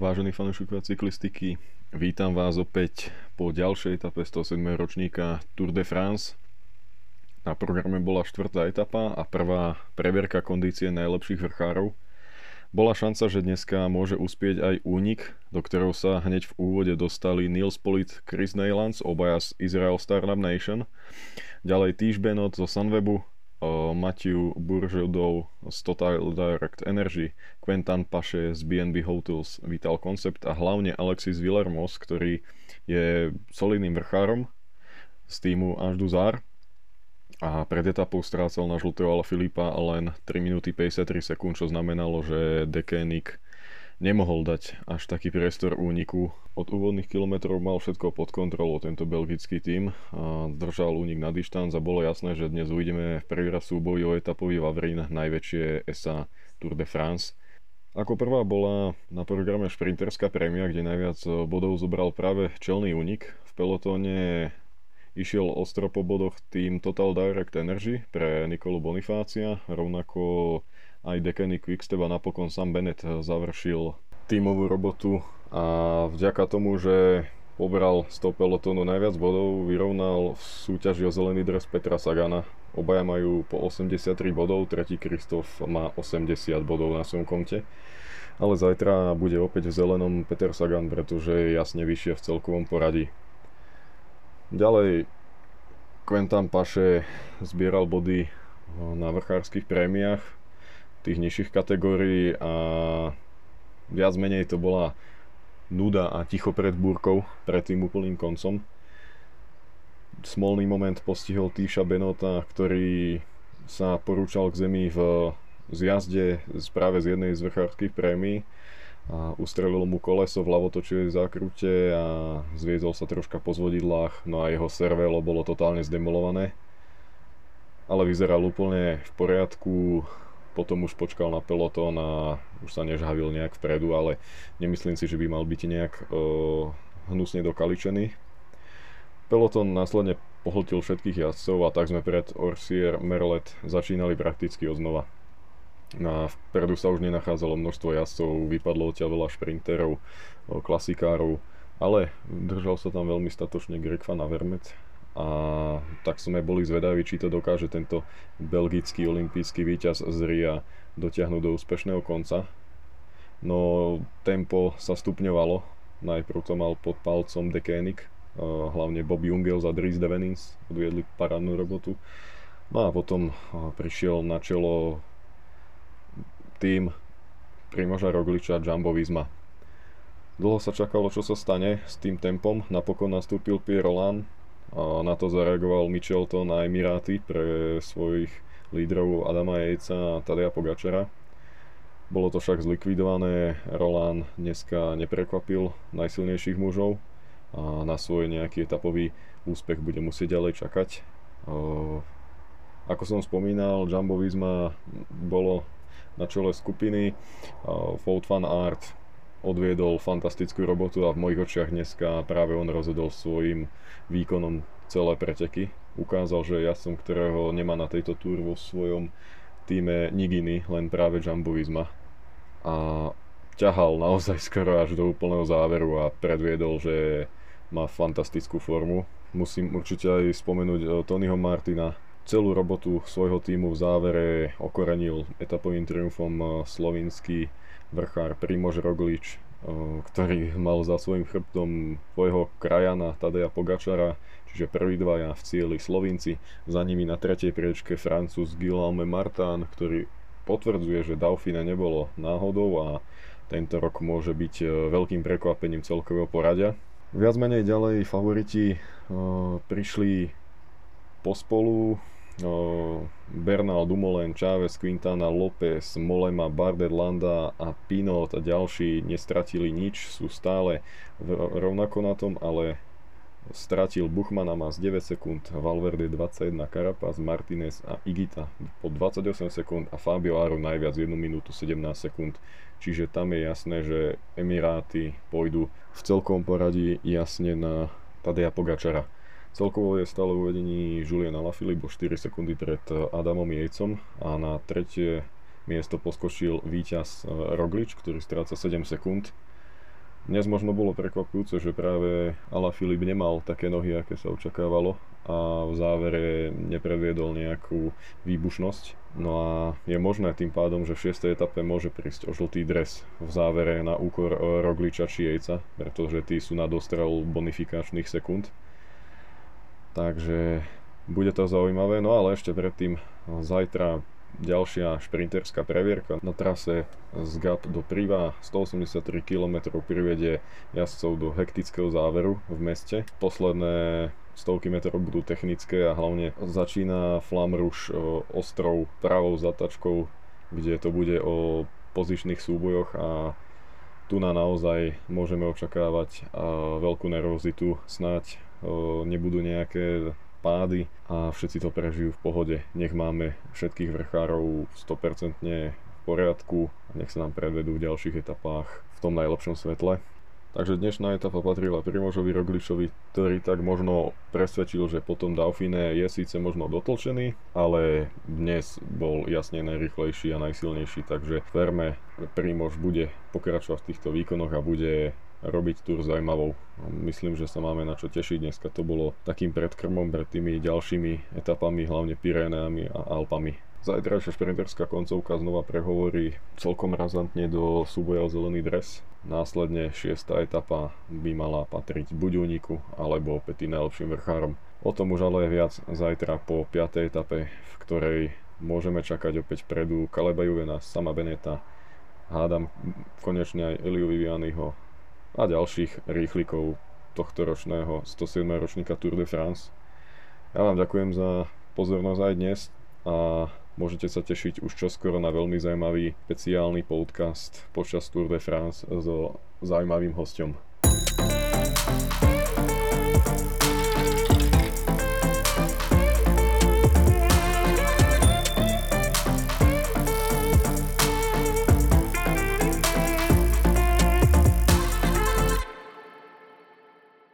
Vážení fanúšikovia cyklistiky, vítam vás opäť po ďalšej etape 107. ročníka Tour de France. Na programe bola štvrtá etapa a prvá preverka kondície najlepších vrchárov. Bola šanca, že dneska môže uspieť aj únik, do ktorého sa hneď v úvode dostali Nils Polit, Chris Neylands, obaja z Israel Startup Nation. Ďalej Týž Benot zo Sunwebu, Matthew Bourgeois z Total Direct Energy, Quentin Paše z BNB Hotels Vital Concept a hlavne Alexis Villermos, ktorý je solidným vrchárom z týmu Až Duzar a pred etapou strácal na žltého ale Filipa len 3 minúty 53 sekúnd, čo znamenalo, že Dekénik nemohol dať až taký priestor úniku. Od úvodných kilometrov mal všetko pod kontrolou tento belgický tím držal únik na dištanc a bolo jasné, že dnes uvidíme v prvý raz súboj o etapový Vavrín, najväčšie SA Tour de France. Ako prvá bola na programe šprinterská prémia, kde najviac bodov zobral práve čelný únik. V pelotóne išiel ostro po bodoch tým Total Direct Energy pre Nikolu Bonifácia, rovnako aj Dekeny Quickstep a napokon Sam Bennett završil tímovú robotu a vďaka tomu, že pobral z toho pelotónu najviac bodov, vyrovnal v súťaži o zelený dres Petra Sagana. Obaja majú po 83 bodov, tretí Kristof má 80 bodov na svojom konte. Ale zajtra bude opäť v zelenom Peter Sagan, pretože je jasne vyššie v celkovom poradí. Ďalej Quentin Paše zbieral body na vrchárskych prémiách, tých nižších kategórií a viac menej to bola nuda a ticho pred búrkou, pred tým úplným koncom. Smolný moment postihol Tíša Benota, ktorý sa porúčal k zemi v zjazde práve z jednej z vrchárských prémií a ustrelilo mu koleso v ľavotočivej zákrute a zviezol sa troška po zvodidlách, no a jeho servelo bolo totálne zdemolované. Ale vyzeral úplne v poriadku, potom už počkal na pelotón a už sa nežhavil nejak vpredu, ale nemyslím si, že by mal byť nejak uh, hnusne dokaličený. Pelotón následne pohltil všetkých jazdcov a tak sme pred Orsier Merlet začínali prakticky odznova. A vpredu sa už nenachádzalo množstvo jazdcov, vypadlo odtiaľ veľa šprinterov, klasikárov, ale držal sa tam veľmi statočne Greg Van Avermaet, a tak sme boli zvedaví, či to dokáže tento belgický olimpijský víťaz z Ria dotiahnuť do úspešného konca. No tempo sa stupňovalo, najprv to mal pod palcom De Koenig, hlavne Bob Jungels a Dries Devenins odviedli parádnu robotu. No a potom prišiel na čelo tým Primoža Rogliča Jumbo Visma. Dlho sa čakalo, čo sa stane s tým tempom, napokon nastúpil Pierre Roland, na to zareagoval Michelton a Emiráty pre svojich lídrov Adama Jejca a Tadea Pogačera. Bolo to však zlikvidované, Roland dneska neprekvapil najsilnejších mužov a na svoj nejaký etapový úspech bude musieť ďalej čakať. Ako som spomínal, Jumbo Visma bolo na čele skupiny, Fault Fan Art odviedol fantastickú robotu a v mojich očiach dneska práve on rozhodol svojim výkonom celé preteky. Ukázal, že ja som, ktorého nemá na tejto túr vo svojom týme Niginy, len práve Jumbo Visma. A ťahal naozaj skoro až do úplného záveru a predviedol, že má fantastickú formu. Musím určite aj spomenúť eh, Tonyho Martina, celú robotu svojho týmu v závere okorenil etapovým triumfom eh, slovinský vrchár Primož Roglič, ktorý mal za svojím chrbtom svojho krajana Tadeja Pogačara, čiže prvý dvaja v cieli Slovinci, za nimi na tretej priečke Francúz Guillaume Martin, ktorý potvrdzuje, že Dauphine nebolo náhodou a tento rok môže byť e, veľkým prekvapením celkového poradia. Viac menej ďalej favoriti uh, prišli pospolu, Bernal, Dumoulin, Chávez, Quintana, López, Molema, Bardet, Landa a Pinot a ďalší nestratili nič, sú stále rovnako na tom, ale stratil Buchmana má z 9 sekúnd, Valverde 21, Carapaz, Martinez a Igita po 28 sekúnd a Fabio Aro najviac 1 minútu 17 sekúnd. Čiže tam je jasné, že Emiráty pôjdu v celkom poradí jasne na Tadeja Pogačara. Celkovo je stále uvedení Julian Alaphilippe o 4 sekundy pred Adamom Jejcom a na tretie miesto poskočil víťaz eh, Roglič, ktorý stráca 7 sekúnd. Dnes možno bolo prekvapujúce, že práve Ala Filip nemal také nohy, aké sa očakávalo a v závere nepredviedol nejakú výbušnosť. No a je možné tým pádom, že v 6. etape môže prísť o žltý dres v závere na úkor Rogliča či Jejca, pretože tí sú na dostrel bonifikačných sekúnd. Takže bude to zaujímavé, no ale ešte predtým zajtra ďalšia šprinterská previerka na trase z Gap do Priva 183 km privedie jazdcov do hektického záveru v meste. Posledné stovky metrov budú technické a hlavne začína Flamruš ostrov pravou zatačkou, kde to bude o pozičných súbojoch a tu na naozaj môžeme očakávať veľkú nervozitu, snáď nebudú nejaké pády a všetci to prežijú v pohode. Nech máme všetkých vrchárov 100% v poriadku a nech sa nám predvedú v ďalších etapách v tom najlepšom svetle. Takže dnešná etapa patrila Primožovi Rogličovi, ktorý tak možno presvedčil, že potom Dauphine je síce možno dotlčený, ale dnes bol jasne najrychlejší a najsilnejší, takže verme, Primož bude pokračovať v týchto výkonoch a bude robiť tur zaujímavou. Myslím, že sa máme na čo tešiť. Dneska to bolo takým predkrmom pred tými ďalšími etapami, hlavne Pyreneami a Alpami. Zajtrajšia šprinterská koncovka znova prehovorí celkom razantne do súboja o zelený dres. Následne šiesta etapa by mala patriť buď úniku alebo opäť najlepším vrchárom. O tom už ale viac zajtra po 5. etape, v ktorej môžeme čakať opäť predu Kaleba Juvena, Sama Beneta, hádam konečne aj Eliu Vivianiho a ďalších rýchlikov tohto ročného 107. ročníka Tour de France. Ja vám ďakujem za pozornosť aj dnes a môžete sa tešiť už čoskoro na veľmi zaujímavý špeciálny podcast počas Tour de France so zaujímavým hostom.